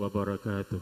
wabarakatuh.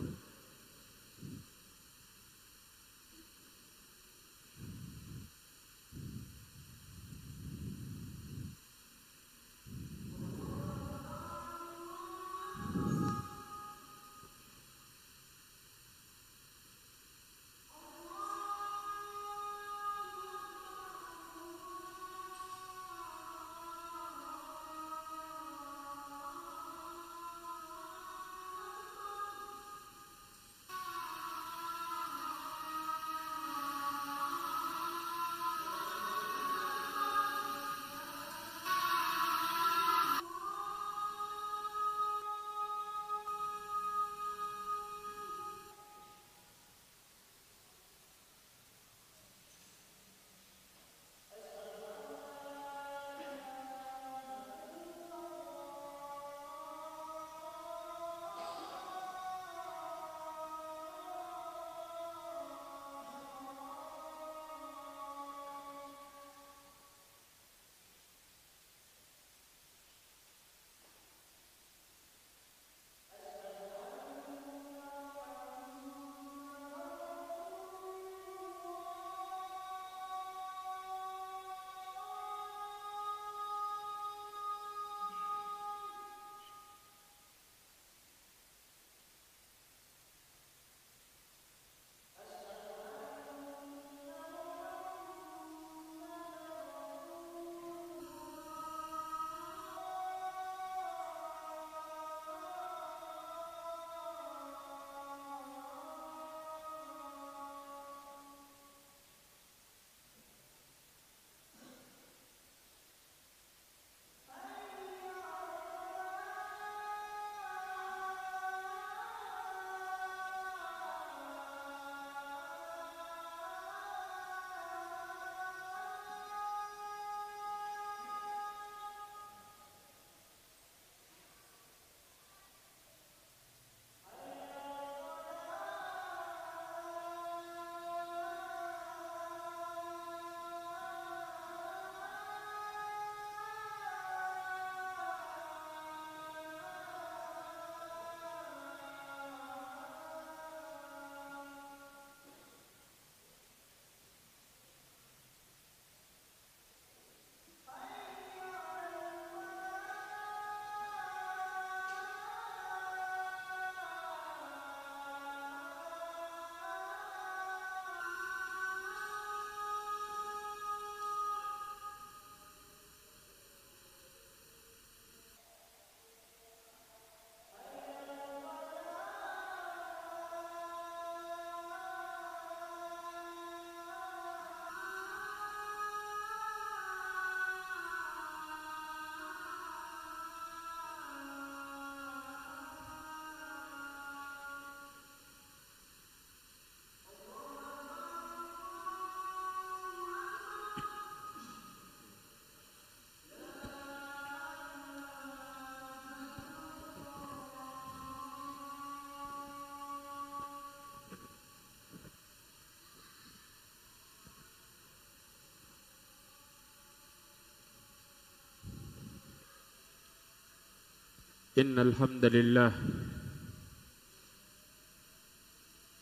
إن الحمد لله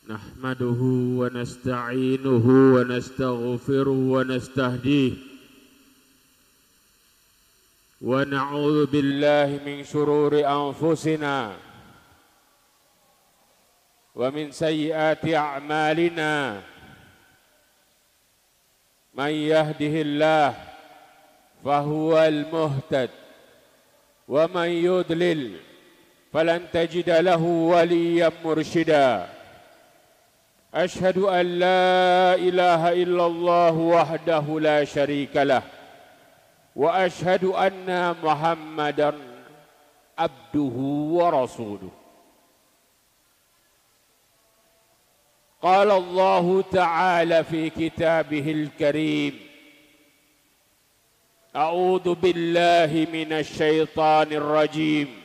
نحمده ونستعينه ونستغفره ونستهديه ونعوذ بالله من شرور أنفسنا ومن سيئات أعمالنا من يهده الله فهو المهتد ومن يضلل فلن تجد له وليا مرشدا. أشهد أن لا إله إلا الله وحده لا شريك له وأشهد أن محمدا عبده ورسوله. قال الله تعالى في كتابه الكريم أعوذ بالله من الشيطان الرجيم.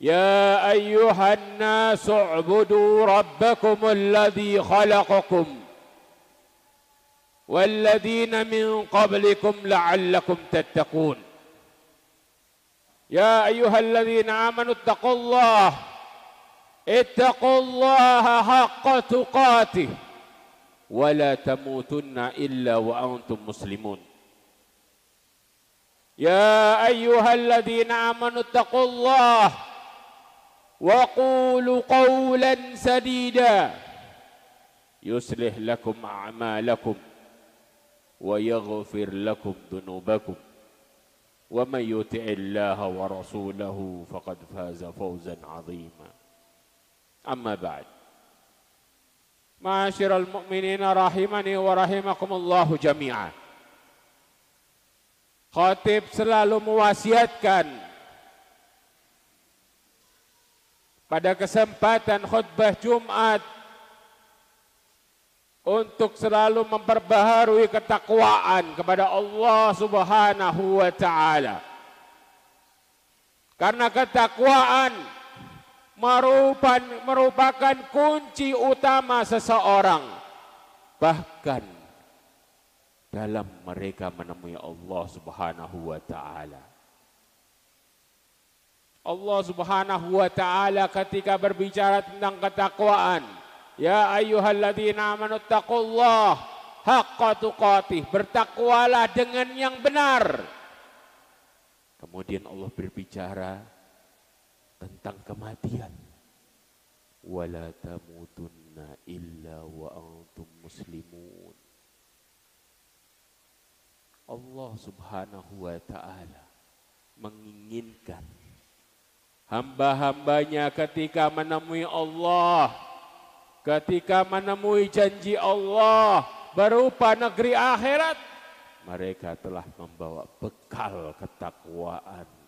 يا أيها الناس اعبدوا ربكم الذي خلقكم والذين من قبلكم لعلكم تتقون. يا أيها الذين آمنوا اتقوا الله اتقوا الله حق تقاته. ولا تموتن إلا وأنتم مسلمون. يا أيها الذين آمنوا اتقوا الله وقولوا قولا سديدا يصلح لكم أعمالكم ويغفر لكم ذنوبكم. ومن يطع الله ورسوله فقد فاز فوزا عظيما. أما بعد. Ma'asyiral mu'minina rahimani wa rahimakumullahu jami'a. Khatib selalu mewasiatkan pada kesempatan khutbah Jumat untuk selalu memperbaharui ketakwaan kepada Allah Subhanahu wa taala. Karena ketakwaan merupakan, kunci utama seseorang bahkan dalam mereka menemui Allah Subhanahu wa taala. Allah Subhanahu wa taala ketika berbicara tentang ketakwaan, ya ayyuhalladzina amanu taqullah haqqa tuqatih, bertakwalah dengan yang benar. Kemudian Allah berbicara tentang kematian. Wala tamutunna illa wa antum muslimun. Allah subhanahu wa ta'ala menginginkan hamba-hambanya ketika menemui Allah, ketika menemui janji Allah berupa negeri akhirat, mereka telah membawa bekal ketakwaan.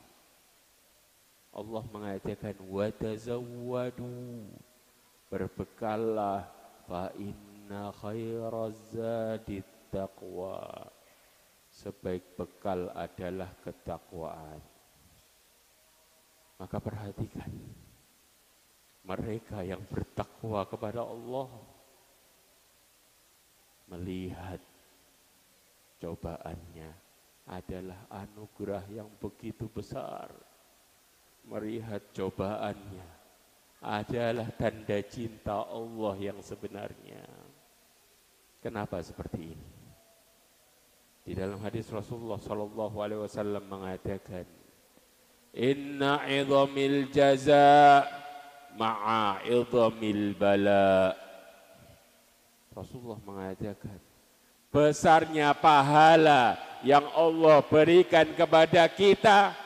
Allah mengatakan watazawwadu berbekallah fa inna khairaz zadit taqwa sebaik bekal adalah ketakwaan. Maka perhatikan mereka yang bertakwa kepada Allah melihat cobaannya adalah anugerah yang begitu besar. Melihat cobaannya adalah tanda cinta Allah yang sebenarnya. Kenapa seperti ini? Di dalam hadis Rasulullah sallallahu alaihi wasallam mengatakan, "Inna 'idhamil jaza ma'a 'idhamil bala." Rasulullah mengatakan, besarnya pahala yang Allah berikan kepada kita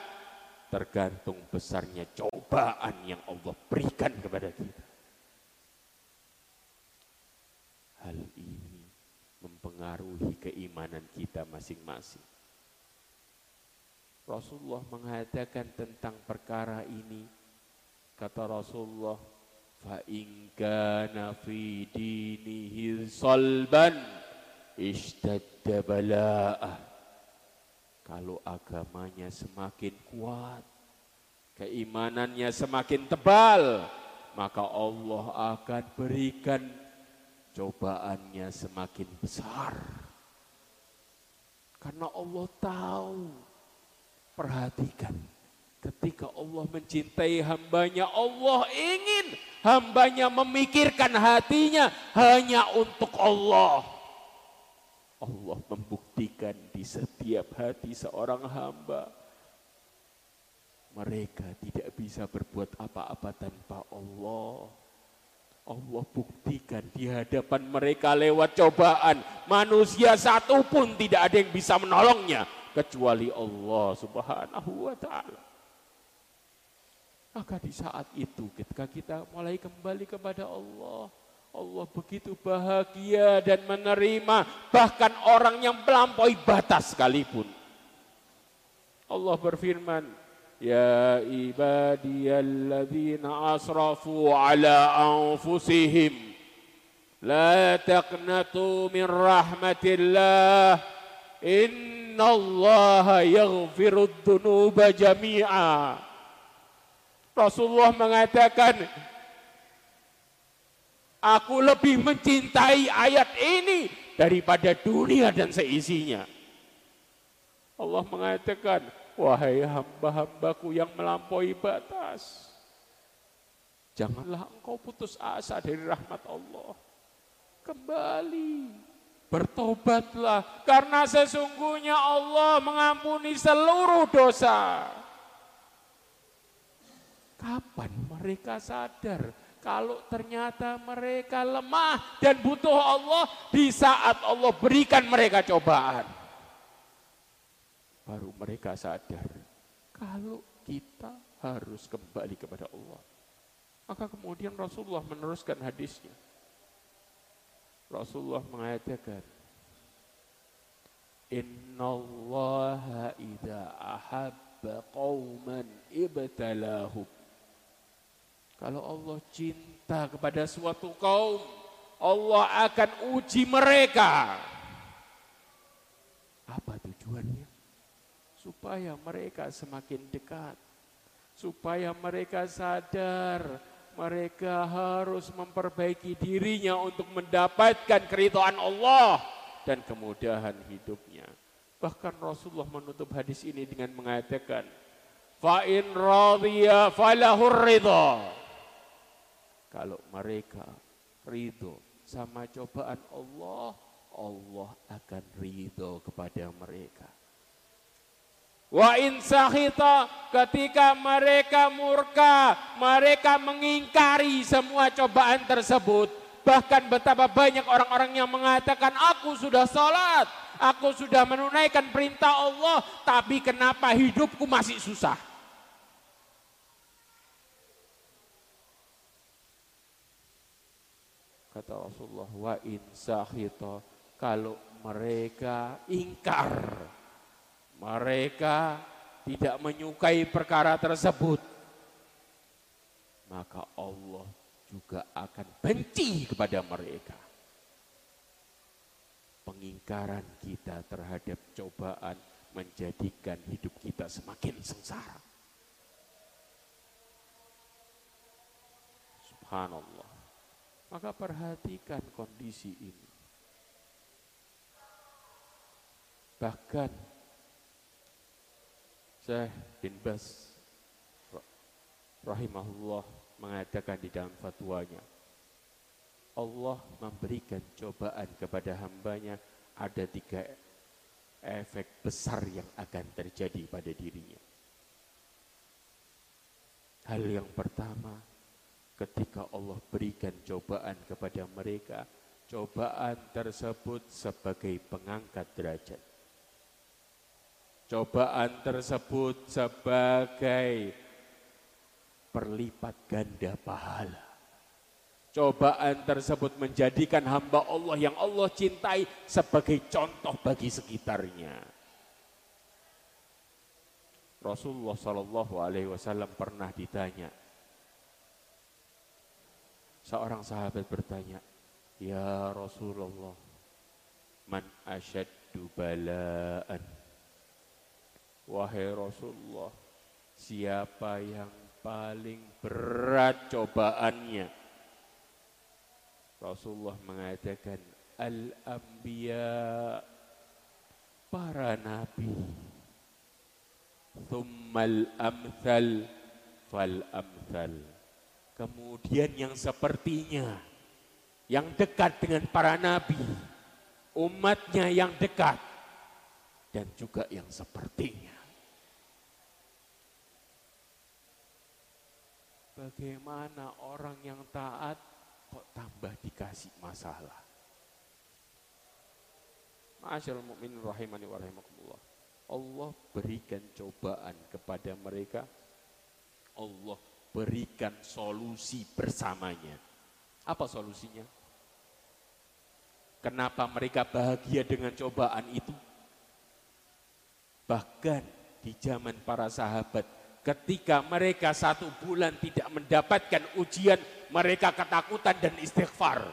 tergantung besarnya cobaan yang Allah berikan kepada kita. Hal ini mempengaruhi keimanan kita masing-masing. Rasulullah mengatakan tentang perkara ini, kata Rasulullah, fa in kana dinihi salban. Kalau agamanya semakin kuat, keimanannya semakin tebal, maka Allah akan berikan cobaannya semakin besar. Karena Allah tahu, perhatikan, ketika Allah mencintai hambanya, Allah ingin hambanya memikirkan hatinya hanya untuk Allah. Allah membuktikan di setiap hati seorang hamba, mereka tidak bisa berbuat apa-apa tanpa Allah. Allah buktikan di hadapan mereka lewat cobaan. Manusia satu pun tidak ada yang bisa menolongnya. Kecuali Allah subhanahu wa ta'ala. Maka di saat itu ketika kita mulai kembali kepada Allah. Allah begitu bahagia dan menerima bahkan orang yang melampaui batas sekalipun. Allah berfirman, Ya ibadiyalladzina asrafu ala anfusihim La taqnatu min rahmatillah Innallaha yaghfirud dunuba jami'a Rasulullah mengatakan Aku lebih mencintai ayat ini daripada dunia dan seisinya. Allah mengatakan, wahai hamba-hambaku yang melampaui batas. Janganlah engkau putus asa dari rahmat Allah. Kembali, bertobatlah, karena sesungguhnya Allah mengampuni seluruh dosa. Kapan mereka sadar kalau ternyata mereka lemah dan butuh Allah di saat Allah berikan mereka cobaan? Baru mereka sadar kalau kita harus kembali kepada Allah. Maka kemudian Rasulullah meneruskan hadisnya. Rasulullah mengatakan, Inna Allah idha ahabba qawman ibtalahum kalau Allah cinta kepada suatu kaum, Allah akan uji mereka. Apa tujuannya? Supaya mereka semakin dekat. Supaya mereka sadar mereka harus memperbaiki dirinya untuk mendapatkan keridhaan Allah dan kemudahan hidupnya. Bahkan Rasulullah menutup hadis ini dengan mengatakan, Fa in radiya falahur ridha. Kalau mereka ridho sama cobaan Allah, Allah akan ridho kepada mereka. Wa in sahita ketika mereka murka, mereka mengingkari semua cobaan tersebut. Bahkan betapa banyak orang-orang yang mengatakan aku sudah sholat, aku sudah menunaikan perintah Allah, tapi kenapa hidupku masih susah? Kata Rasulullah, wa in sahita, kalau mereka ingkar, mereka tidak menyukai perkara tersebut, maka Allah juga akan benci kepada mereka. Pengingkaran kita terhadap cobaan menjadikan hidup kita semakin sengsara. Subhanallah. Maka perhatikan kondisi ini. Bahkan Syekh bin Bas rahimahullah mengatakan di dalam fatwanya Allah memberikan cobaan kepada hambanya ada tiga efek besar yang akan terjadi pada dirinya. Hal yang pertama, ketika Allah berikan cobaan kepada mereka, cobaan tersebut sebagai pengangkat derajat. Cobaan tersebut sebagai perlipat ganda pahala. Cobaan tersebut menjadikan hamba Allah yang Allah cintai sebagai contoh bagi sekitarnya. Rasulullah Shallallahu Alaihi Wasallam pernah ditanya, Seorang sahabat bertanya, Ya Rasulullah, man asyaddu bala'an. Wahai Rasulullah, siapa yang paling berat cobaannya? Rasulullah mengatakan, Al-Anbiya, para nabi. Thummal amthal fal amthal Kemudian yang sepertinya, yang dekat dengan para nabi, umatnya yang dekat, dan juga yang sepertinya. Bagaimana orang yang taat kok tambah dikasih masalah? Masyaallah mukmin rahimani wa rahimakumullah. Allah berikan cobaan kepada mereka. Allah berikan solusi bersamanya. Apa solusinya? Kenapa mereka bahagia dengan cobaan itu? Bahkan di zaman para sahabat, ketika mereka satu bulan tidak mendapatkan ujian, mereka ketakutan dan istighfar.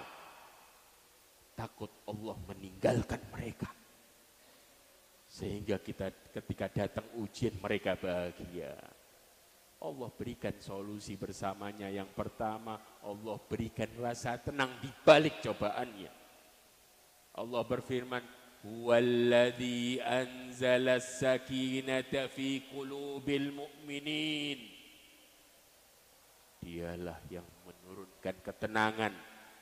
Takut Allah meninggalkan mereka. Sehingga kita ketika datang ujian mereka bahagia. Allah berikan solusi bersamanya. Yang pertama, Allah berikan rasa tenang di balik cobaannya. Allah berfirman, Huwallazi anzala sakinata fi qulubil mu'minin. Dialah yang menurunkan ketenangan.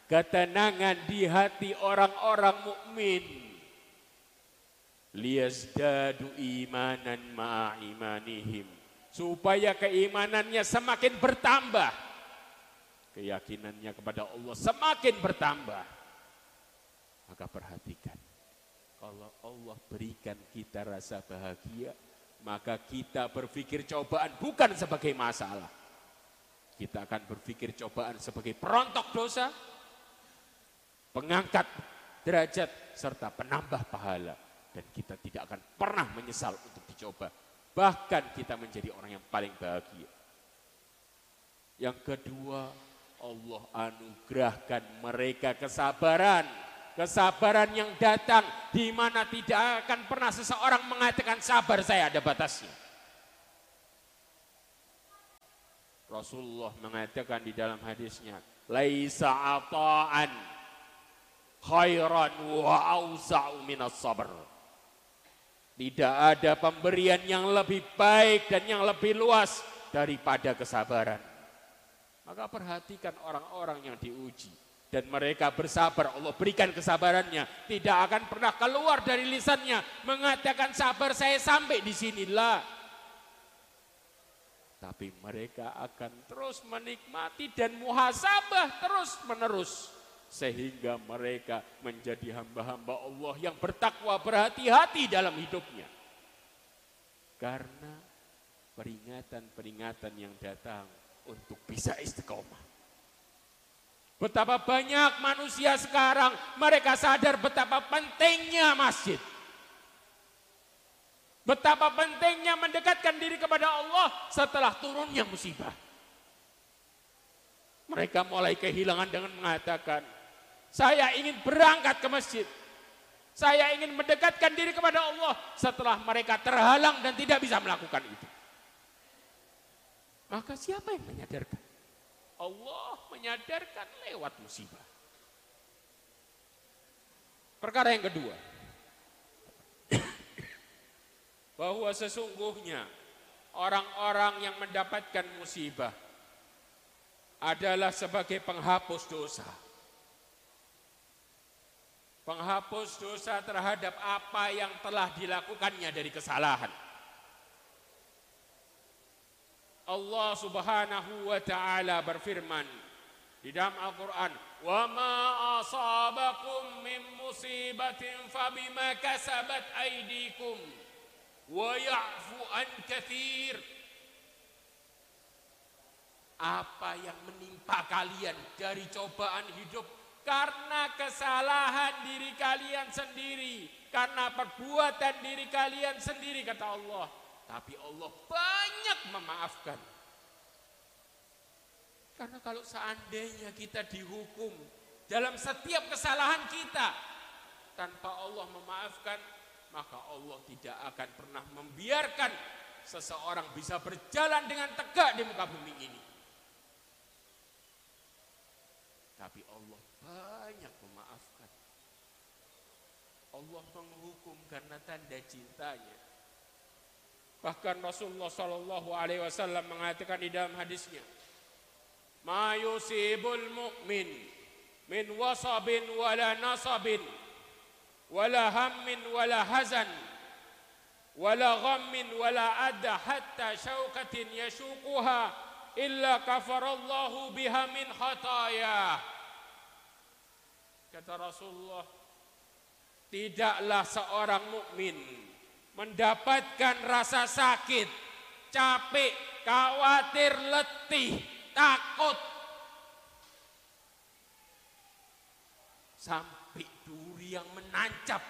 Ketenangan di hati orang-orang mukmin. Liyazdadu imanan ma'a imanihim. Supaya keimanannya semakin bertambah. Keyakinannya kepada Allah semakin bertambah. Maka perhatikan. Kalau Allah berikan kita rasa bahagia, maka kita berpikir cobaan bukan sebagai masalah. Kita akan berpikir cobaan sebagai perontok dosa, pengangkat derajat, serta penambah pahala. Dan kita tidak akan pernah menyesal untuk dicoba. Bahkan kita menjadi orang yang paling bahagia. Yang kedua, Allah anugerahkan mereka kesabaran. Kesabaran yang datang di mana tidak akan pernah seseorang mengatakan sabar saya ada batasnya. Rasulullah mengatakan di dalam hadisnya, "Laisa ata'an khairan wa awsa'u minas sabr." Tidak ada pemberian yang lebih baik dan yang lebih luas daripada kesabaran. Maka perhatikan orang-orang yang diuji dan mereka bersabar. Allah berikan kesabarannya. Tidak akan pernah keluar dari lisannya mengatakan sabar saya sampai di sinilah tapi mereka akan terus menikmati dan muhasabah terus menerus. Sehingga mereka menjadi hamba-hamba Allah yang bertakwa berhati-hati dalam hidupnya. Karena peringatan-peringatan yang datang untuk bisa istiqomah. Betapa banyak manusia sekarang mereka sadar betapa pentingnya masjid. Betapa pentingnya mendekatkan diri kepada Allah setelah turunnya musibah. Mereka mulai kehilangan dengan mengatakan, saya ingin berangkat ke masjid. Saya ingin mendekatkan diri kepada Allah setelah mereka terhalang dan tidak bisa melakukan itu. Maka siapa yang menyadarkan? Allah menyadarkan lewat musibah. Perkara yang kedua, bahwa sesungguhnya orang-orang yang mendapatkan musibah adalah sebagai penghapus dosa. Penghapus dosa terhadap apa yang telah dilakukannya dari kesalahan. Allah Subhanahu wa taala berfirman di dalam Al-Qur'an, "Wa ma asabakum min musibatin fabima kasabat aydikum." wa ya'fu an kathir apa yang menimpa kalian dari cobaan hidup karena kesalahan diri kalian sendiri karena perbuatan diri kalian sendiri kata Allah tapi Allah banyak memaafkan karena kalau seandainya kita dihukum dalam setiap kesalahan kita tanpa Allah memaafkan maka Allah tidak akan pernah membiarkan seseorang bisa berjalan dengan tegak di muka bumi ini. Tapi Allah banyak memaafkan. Allah menghukum karena tanda cintanya. Bahkan Rasulullah Shallallahu Alaihi Wasallam mengatakan di dalam hadisnya, "Ma yusibul mu'min min wasabin wala nasabin wala hammin wala hazan wala ghammin wala adda hatta syaukatin yashuquha illa kafarallahu biha min khataya kata Rasulullah tidaklah seorang mukmin mendapatkan rasa sakit capek khawatir letih takut sampai yang menancap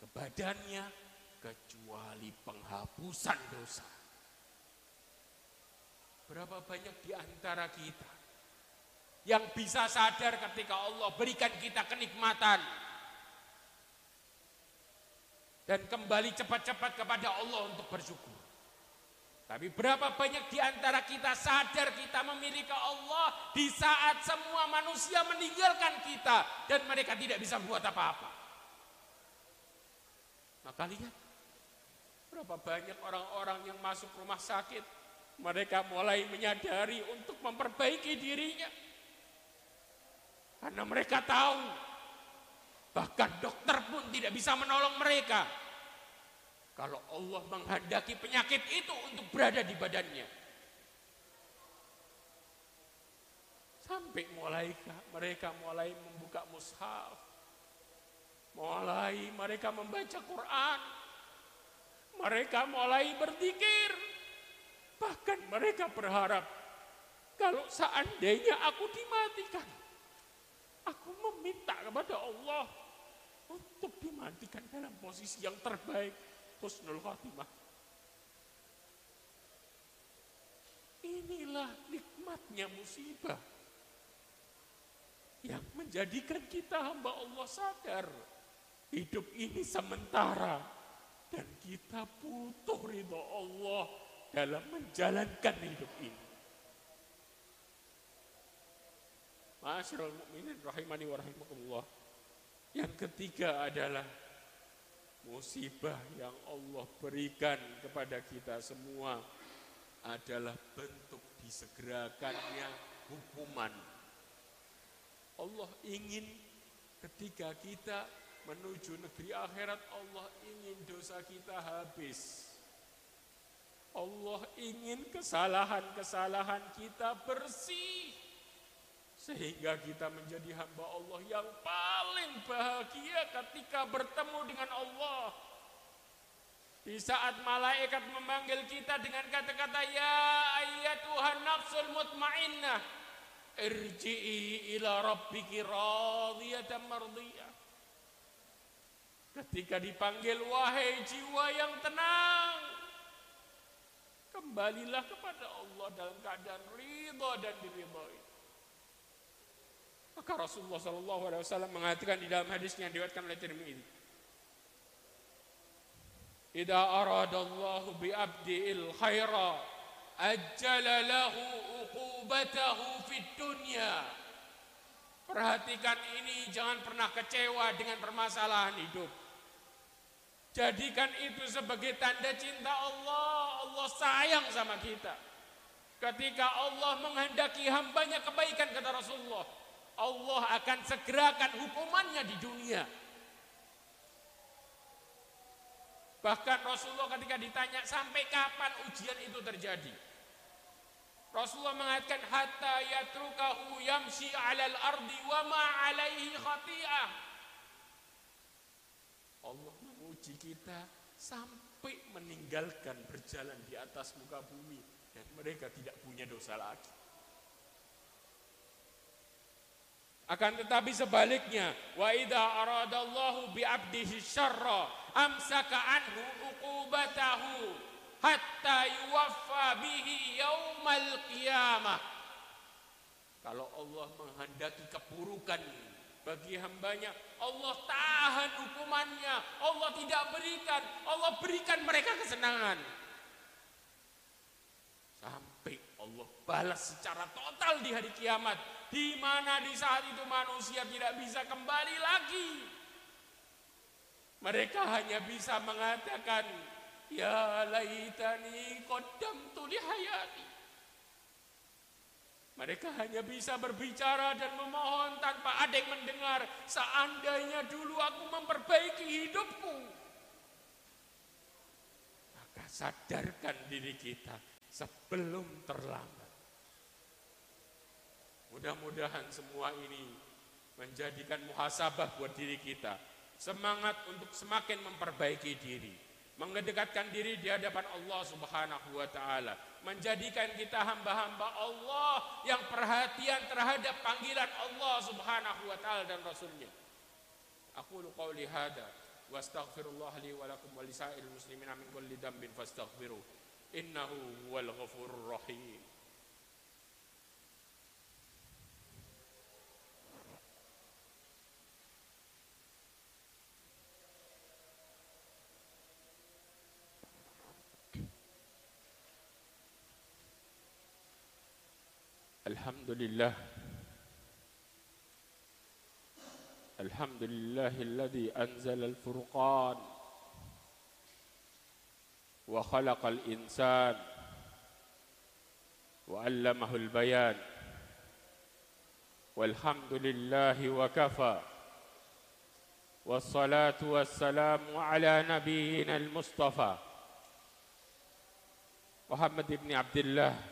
ke badannya kecuali penghapusan dosa. Berapa banyak di antara kita yang bisa sadar ketika Allah berikan kita kenikmatan dan kembali cepat-cepat kepada Allah untuk bersyukur. Tapi berapa banyak di antara kita sadar kita memiliki Allah di saat semua manusia meninggalkan kita dan mereka tidak bisa buat apa-apa. Maka lihat, berapa banyak orang-orang yang masuk rumah sakit, mereka mulai menyadari untuk memperbaiki dirinya. Karena mereka tahu, bahkan dokter pun tidak bisa menolong mereka. Kalau Allah menghendaki penyakit itu untuk berada di badannya. Sampai mulai mereka mulai membuka mushaf. Mulai mereka membaca Quran. Mereka mulai berzikir. Bahkan mereka berharap kalau seandainya aku dimatikan, aku meminta kepada Allah untuk dimatikan dalam posisi yang terbaik, husnul khatimah. Inilah nikmatnya musibah yang menjadikan kita hamba Allah sadar hidup ini sementara dan kita butuh ridho Allah dalam menjalankan hidup ini. Masyarul mukminin rahimani wa rahimakumullah. Yang ketiga adalah musibah yang Allah berikan kepada kita semua adalah bentuk disegerakannya hukuman Allah ingin ketika kita menuju negeri akhirat Allah ingin dosa kita habis. Allah ingin kesalahan-kesalahan kita bersih. Sehingga kita menjadi hamba Allah yang paling bahagia ketika bertemu dengan Allah. Di saat malaikat memanggil kita dengan kata-kata Ya Tuhan nafsul mutmainnah irji'i ila rabbiki radiyatan mardiyah ketika dipanggil wahai jiwa yang tenang kembalilah kepada Allah dalam keadaan ridha dan diridhai maka Rasulullah sallallahu alaihi wasallam mengatakan di dalam hadisnya yang diriwayatkan oleh Tirmidzi Idza aradallahu bi abdil khaira ajjala lahu uqubatahu fid dunya. Perhatikan ini jangan pernah kecewa dengan permasalahan hidup. Jadikan itu sebagai tanda cinta Allah. Allah sayang sama kita. Ketika Allah menghendaki hambanya kebaikan kata Rasulullah. Allah akan segerakan hukumannya di dunia. Bahkan Rasulullah ketika ditanya sampai kapan ujian itu terjadi. Rasulullah mengatakan hatta yatrukahu yamshi 'alal ardi wa ma 'alaihi khati'ah. Allah menguji kita sampai meninggalkan berjalan di atas muka bumi dan mereka tidak punya dosa lagi. Akan tetapi sebaliknya, wa idza aradallahu bi 'abdihi syarra amsaka anhu uqubatahu hatta yuwaffa bihi yaumal qiyamah. Kalau Allah menghendaki keburukan bagi hambanya, Allah tahan hukumannya, Allah tidak berikan, Allah berikan mereka kesenangan. Sampai Allah balas secara total di hari kiamat, di mana di saat itu manusia tidak bisa kembali lagi. Mereka hanya bisa mengatakan, Ya laitani qaddamtu li hayati. Mereka hanya bisa berbicara dan memohon tanpa ada yang mendengar. Seandainya dulu aku memperbaiki hidupku. Maka sadarkan diri kita sebelum terlambat. Mudah-mudahan semua ini menjadikan muhasabah buat diri kita. Semangat untuk semakin memperbaiki diri mengedekatkan diri di hadapan Allah Subhanahu wa taala, menjadikan kita hamba-hamba Allah yang perhatian terhadap panggilan Allah Subhanahu wa taala dan rasulnya. Aku qauli hada wa astaghfirullah li wa lakum wa lisairil muslimina min kulli dhanbin fastaghfiruh innahu huwal ghafurur rahim. الحمد لله. الحمد لله الذي أنزل الفرقان وخلق الإنسان وعلمه البيان. والحمد لله وكفى. والصلاة والسلام على نبينا المصطفى محمد بن عبد الله.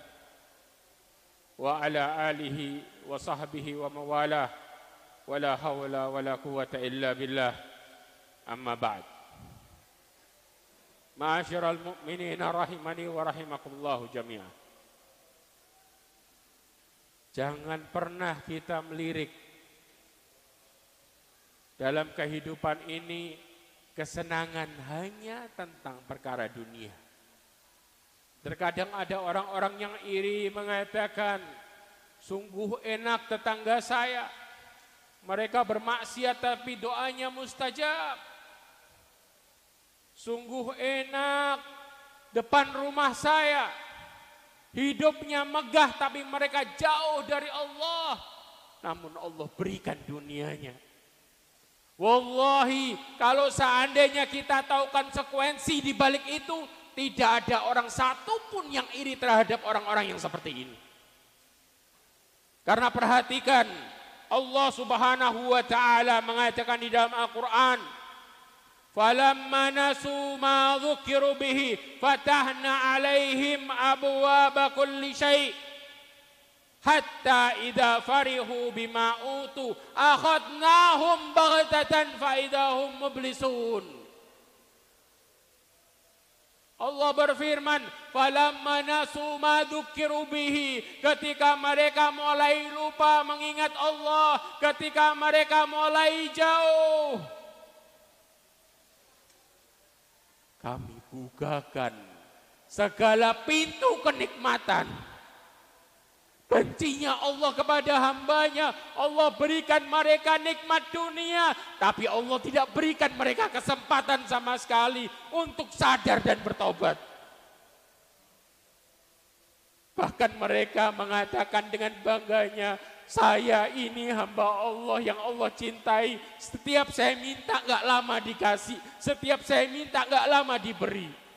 وعلى آله وصحبه وموالاه ولا حول ولا قوة إلا بالله أما بعد معاشر المؤمنين رحمني ورحمكم الله جميعا Jangan pernah kita melirik dalam kehidupan ini kesenangan hanya tentang perkara dunia. Terkadang ada orang-orang yang iri mengatakan, sungguh enak tetangga saya. Mereka bermaksiat tapi doanya mustajab. Sungguh enak depan rumah saya Hidupnya megah tapi mereka jauh dari Allah. Namun Allah berikan dunianya. Wallahi kalau seandainya kita tahu konsekuensi di balik itu. Tidak ada orang satupun yang iri terhadap orang-orang yang seperti ini. Karena perhatikan Allah Subhanahu wa taala mengatakan di dalam Al-Qur'an Falamma nasu ma dhukiru fatahna alaihim abwaaba kulli syai' hatta idza farihu bima utu akhadnahum baghtatan fa idahum mublisun Allah berfirman, "Falamma nasu ma bihi." Ketika mereka mulai lupa mengingat Allah, ketika mereka mulai jauh kami bukakan segala pintu kenikmatan. Bencinya Allah kepada hambanya, Allah berikan mereka nikmat dunia, tapi Allah tidak berikan mereka kesempatan sama sekali untuk sadar dan bertobat. Bahkan mereka mengatakan dengan bangganya, saya ini hamba Allah yang Allah cintai. Setiap saya minta nggak lama dikasih. Setiap saya minta nggak lama diberi.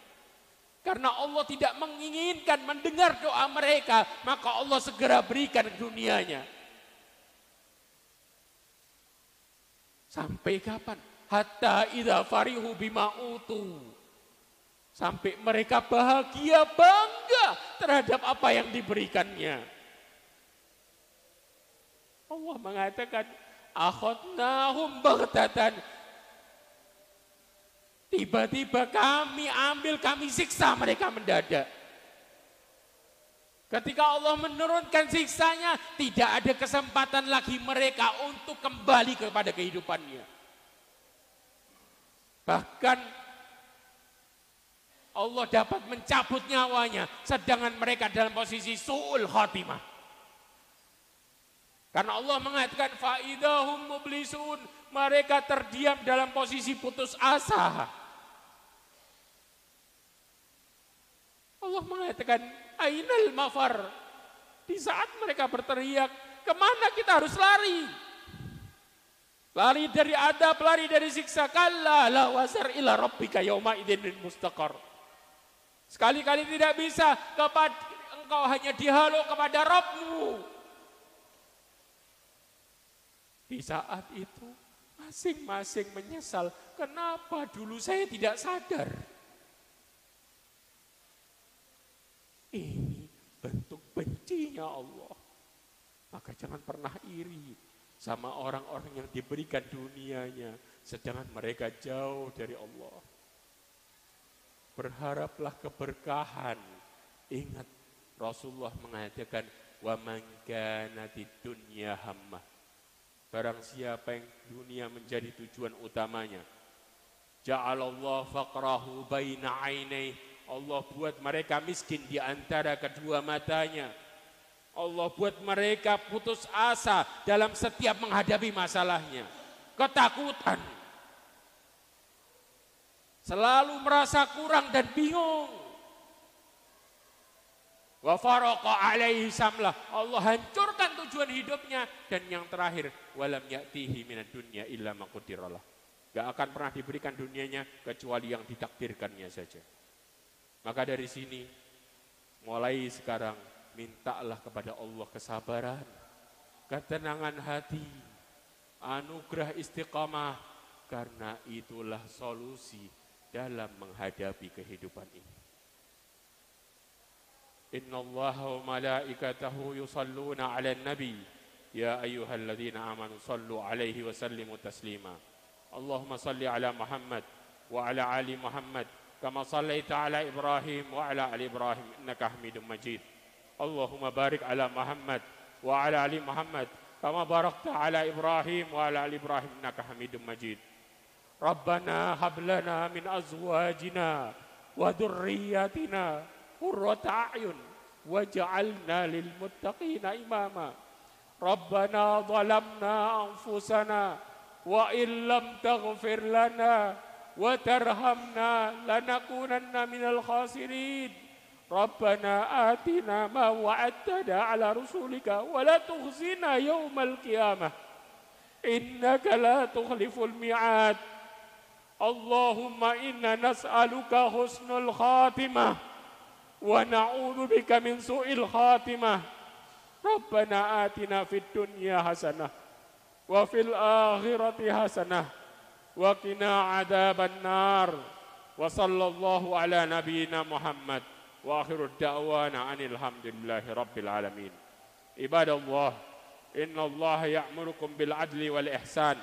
Karena Allah tidak menginginkan mendengar doa mereka. Maka Allah segera berikan dunianya. Sampai kapan? Hatta idha farihu bima utu. Sampai mereka bahagia, bangga terhadap apa yang diberikannya. Allah mengatakan akhadnahum baghtatan Tiba-tiba kami ambil, kami siksa mereka mendadak. Ketika Allah menurunkan siksanya, tidak ada kesempatan lagi mereka untuk kembali kepada kehidupannya. Bahkan Allah dapat mencabut nyawanya, sedangkan mereka dalam posisi su'ul khatimah. Karena Allah mengatakan faidahum mublisun, mereka terdiam dalam posisi putus asa. Allah mengatakan ainal mafar. Di saat mereka berteriak, ke mana kita harus lari? Lari dari adab, lari dari siksa. Kalla la wasar ila rabbika yauma idin mustaqar. Sekali-kali tidak bisa kepada engkau hanya dihalu kepada Rabbmu. Di saat itu masing-masing menyesal, kenapa dulu saya tidak sadar? Ini bentuk bencinya Allah. Maka jangan pernah iri sama orang-orang yang diberikan dunianya, sedangkan mereka jauh dari Allah. Berharaplah keberkahan. Ingat Rasulullah mengatakan, "Wa man kana dunya hammah." Barang siapa yang dunia menjadi tujuan utamanya. Ja'alallah faqrahu baina ainai. Allah buat mereka miskin di antara kedua matanya. Allah buat mereka putus asa dalam setiap menghadapi masalahnya. Ketakutan. Selalu merasa kurang dan bingung. Wa faraqa alaihi samlah. Allah hancurkan tujuan hidupnya dan yang terakhir walam ya'tihi minad dunya illa ma Gak akan pernah diberikan dunianya kecuali yang ditakdirkannya saja. Maka dari sini, mulai sekarang, mintalah kepada Allah kesabaran, ketenangan hati, anugerah istiqamah, karena itulah solusi dalam menghadapi kehidupan ini. Inna Allah wa malaikatahu yusalluna ala nabi Ya ayyuhalladzina amanu sallu alaihi wa sallimu taslima Allahumma salli ala Muhammad wa ala كما صليت على إبراهيم وعلى آل إبراهيم إنك حميد مجيد. اللهم بارك على محمد وعلى آل محمد كما باركت على إبراهيم وعلى آل إبراهيم إنك حميد مجيد. ربنا هب لنا من أزواجنا وذرياتنا قرة أعين واجعلنا للمتقين إماما. ربنا ظلمنا أنفسنا وإن لم تغفر لنا وترحمنا لنكونن من الخاسرين. ربنا آتنا ما وعدتنا على رسولك ولا تخزنا يوم القيامة. إنك لا تخلف الميعاد. اللهم إنا نسألك حسن الخاتمة ونعوذ بك من سوء الخاتمة. ربنا آتنا في الدنيا حسنة وفي الآخرة حسنة. وقنا عذاب النار. وصلى الله على نبينا محمد. وآخر الدعوان عن الحمد لله رب العالمين. عباد الله إن الله يأمركم بالعدل والإحسان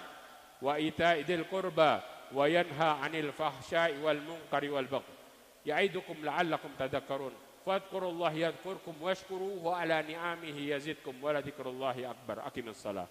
وإيتاء ذي القربى وينهى عن الفحشاء والمنكر والبغي. يعيدكم لعلكم تذكرون. فاذكروا الله يذكركم واشكروه على نعمه يزدكم ولذكر الله أكبر. أقم الصلاة.